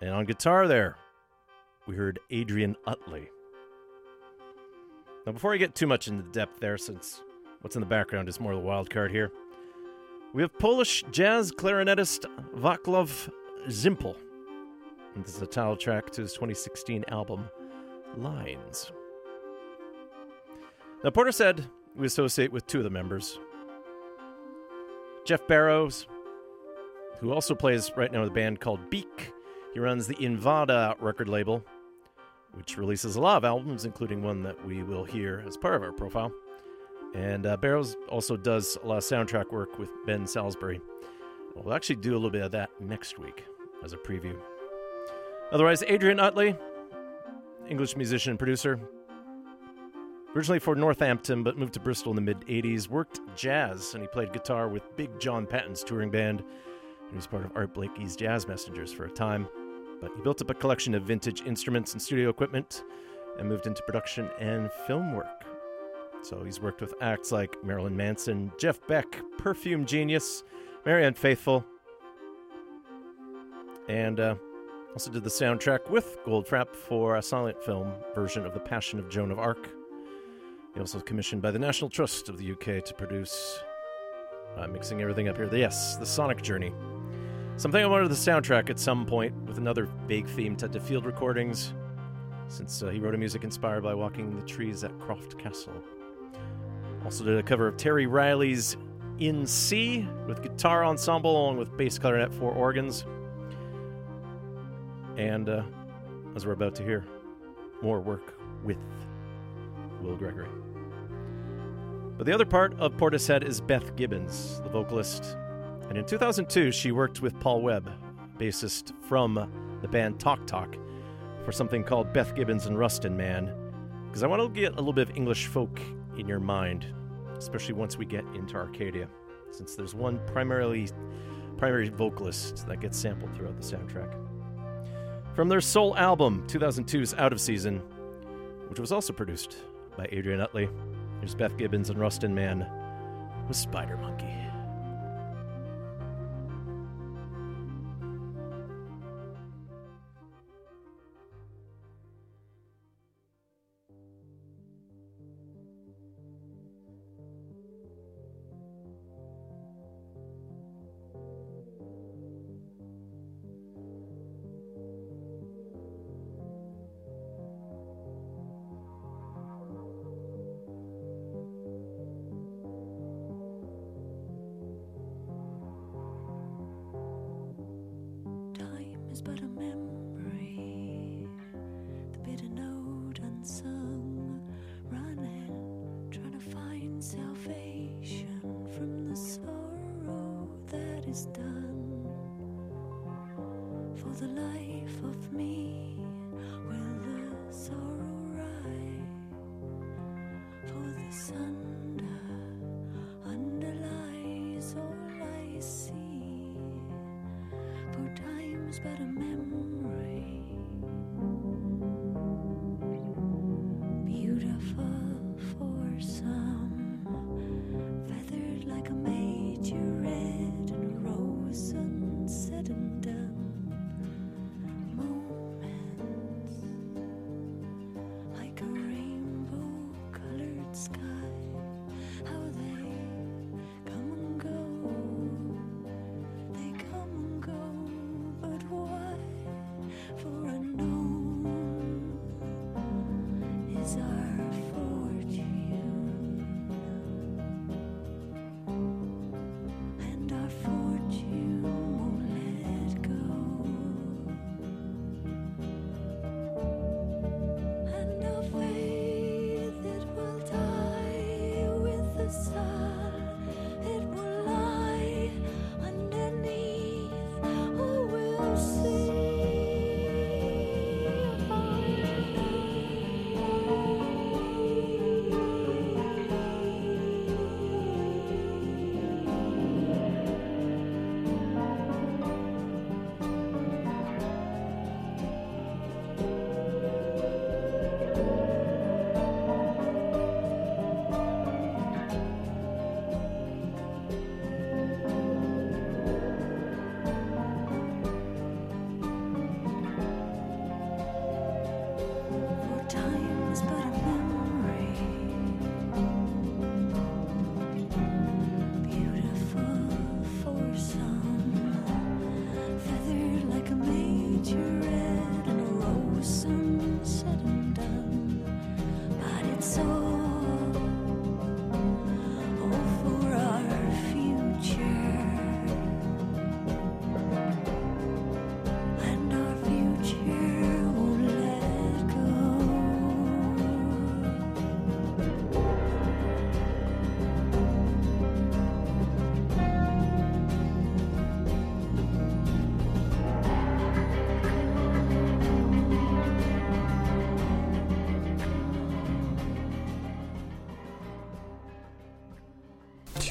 and on guitar there, we heard Adrian Utley. Now, before I get too much into the depth there, since what's in the background is more of the wild card here, we have Polish jazz clarinetist Wacław Zimpel. And this is a title track to his 2016 album, Lines. Now, Portishead we associate with two of the members Geoff Barrows, who also plays right now with a band called Beak. He runs the Invada record label, which releases a lot of albums, including one that we will hear as part of our profile. And uh, Barrows also does a lot of soundtrack work with Ben Salisbury. We'll actually do a little bit of that next week as a preview. Otherwise, Adrian Utley, English musician and producer, originally for Northampton but moved to Bristol in the mid 80s, worked jazz, and he played guitar with Big John Patton's touring band. He was part of Art Blakey's Jazz Messengers for a time. But he built up a collection of vintage instruments and studio equipment and moved into production and film work. So he's worked with acts like Marilyn Manson, Jeff Beck, Perfume Genius, Marianne Faithfull, and uh, also did the soundtrack with Goldfrapp for a silent film version of The Passion of Joan of Arc. He also commissioned by the National Trust of the UK to produce, I'm mixing everything up here, yes, The Sonic Journey. Something I wanted the soundtrack at some point with another vague theme to field recordings, since uh, he wrote a music inspired by walking the trees at Croft Castle. Also did a cover of Terry Riley's In C with guitar ensemble along with bass clarinet, four organs. And uh, as we're about to hear, more work with Will Gregory. But the other part of Portishead is Beth Gibbons, the vocalist. And in 2002, she worked with Paul Webb, bassist from the band Talk Talk, for something called Beth Gibbons and Rustin Man. Because I want to get a little bit of English folk in your mind, especially once we get into Arcadia, since there's one primarily primary vocalist that gets sampled throughout the soundtrack. From their sole album, 2002's Out of Season, which was also produced by Adrian Utley, here's Beth Gibbons and Rustin Man with Spider Monkey.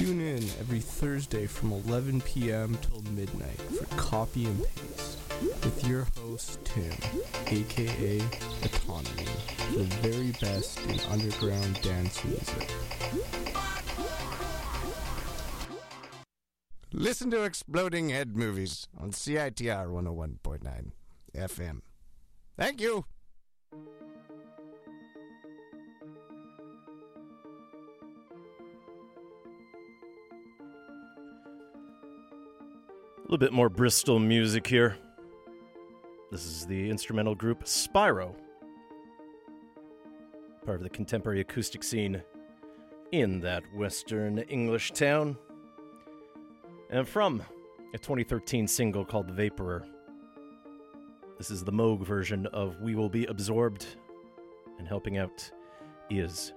Tune in every Thursday from 11 p.m. till midnight for Copy and Paste with your host Tim, aka Autonomy, the very best in underground dance music. Listen to Exploding Head Movies on CITR 101.9 FM. Thank you. Little bit more Bristol music here. This is the instrumental group Spiro, part of the contemporary acoustic scene in that Western English town. And from a 2013 single called The Vaporer. This is the Moog version of We Will Be Absorbed, and helping out is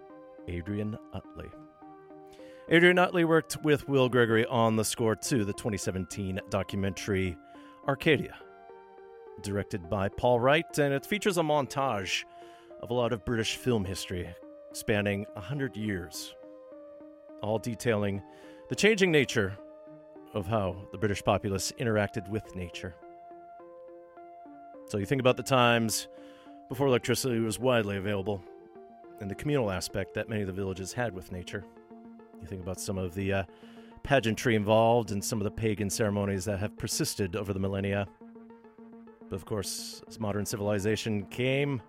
Adrian Utley. Adrian Utley worked with Will Gregory on the score to the 2017 documentary Arcadia, directed by Paul Wright, and it features a montage of a lot of British film history spanning 100 years, all detailing the changing nature of how the British populace interacted with nature. So you think about the times before electricity was widely available and the communal aspect that many of the villages had with nature. You think about some of the uh, pageantry involved and some of the pagan ceremonies that have persisted over the millennia. But of course, as modern civilization came,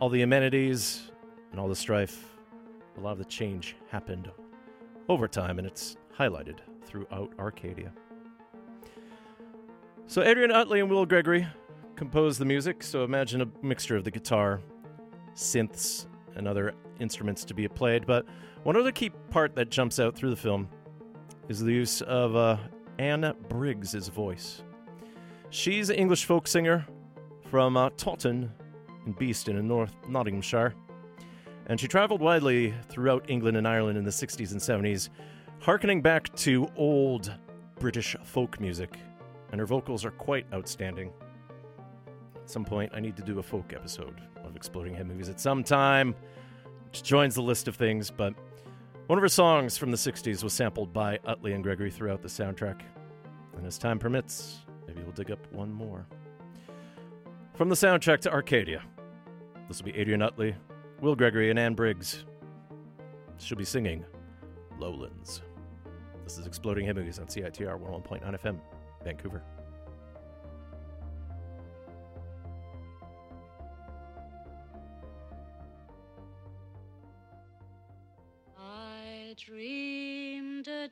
all the amenities and all the strife, a lot of the change happened over time, and it's highlighted throughout Arcadia. So Adrian Utley and Will Gregory composed the music, so imagine a mixture of the guitar, synths, and other instruments to be played. But one other key part that jumps out through the film is the use of uh, Anne Briggs' voice. She's an English folk singer from uh, Toton in Beeston in North Nottinghamshire. And she traveled widely throughout England and Ireland in the 60s and 70s, harkening back to old British folk music. And her vocals are quite outstanding. At some point, I need to do a folk episode of Exploding Head Movies at some time, which joins the list of things. But one of her songs from the 60s was sampled by Utley and Gregory throughout the soundtrack. And as time permits, maybe we'll dig up one more. From the soundtrack to Arcadia, this will be Adrian Utley, Will Gregory, and Anne Briggs. She'll be singing Lowlands. This is Exploding Head Movies on CITR 101.9 FM, Vancouver.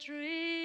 Dreamed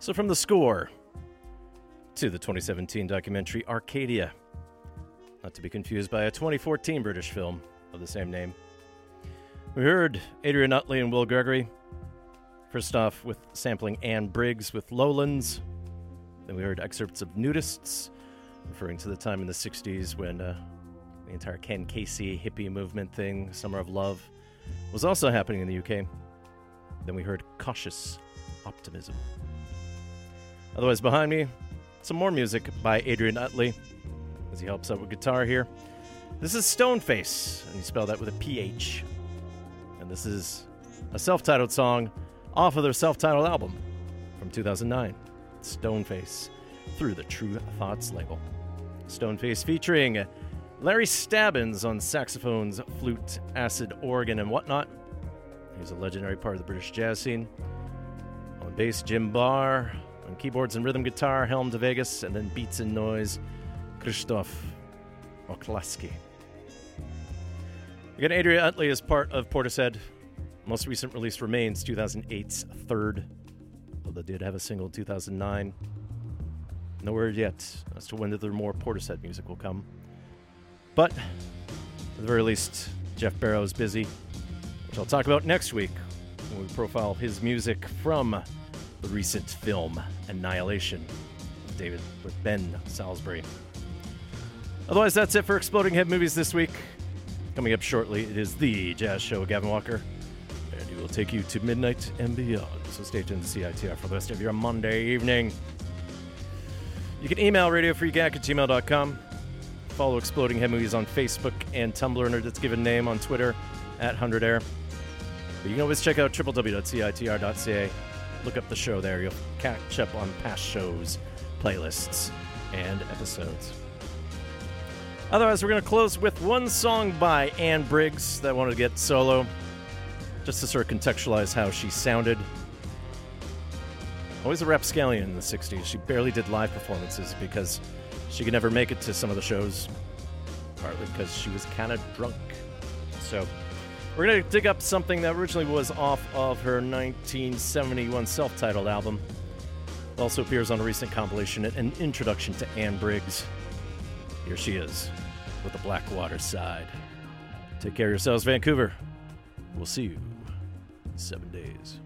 So, from the score to the 2017 documentary Arcadia, not to be confused by a 2014 British film of the same name, we heard Adrian Utley and Will Gregory. First off, with sampling Anne Briggs with Lowlands. Then we heard excerpts of Nudists, referring to the time in the 60s when uh, the entire Ken Kesey hippie movement thing, Summer of Love, was also happening in the UK. Then we heard Cautious Optimism. Otherwise, behind me, some more music by Adrian Utley as he helps out with guitar here. This is Stonephace, and you spell that with a PH. And this is a self titled song off of their self titled album from 2009, Stonephace, through the Tru Thoughts label. Stonephace featuring Larry Stabbins on saxophones, flute, acid, organ, and whatnot. He's a legendary part of the British jazz scene. On bass, Jim Barr. On keyboards and rhythm guitar, Helm de Vegas. And then beats and noise, Krzysztof Oklaski. Again, Adrian Utley is part of Portishead. Most recent release remains 2008's third, although they did have a single in 2009. No word yet as to when the more Portishead music will come. But, at the very least, Geoff Barrow is busy, which I'll talk about next week when we profile his music from the recent film Annihilation, David with Ben Salisbury. Otherwise, that's it for Exploding Head Movies this week. Coming up shortly, it is the Jazz Show with Gavin Walker, and he will take you to midnight and beyond. So stay tuned to CITR for the rest of your Monday evening. You can email radiofreegak at gmail.com. Follow Exploding Head Movies on Facebook and Tumblr under its given name on Twitter at 100air. But you can always check out www.citr.ca. Look up the show there. You'll catch up on past shows, playlists, and episodes. Otherwise, we're going to close with one song by Anne Briggs that wanted to get solo, just to sort of contextualize how she sounded. Always a rapscallion in the 60s. She barely did live performances because she could never make it to some of the shows, partly because she was kind of drunk. So, we're going to dig up something that originally was off of her 1971 self titled album. It also appears on a recent compilation, An Introduction to Anne Briggs. Here she is with the Blackwaterside. Take care of yourselves, Vancouver. We'll see you in seven days.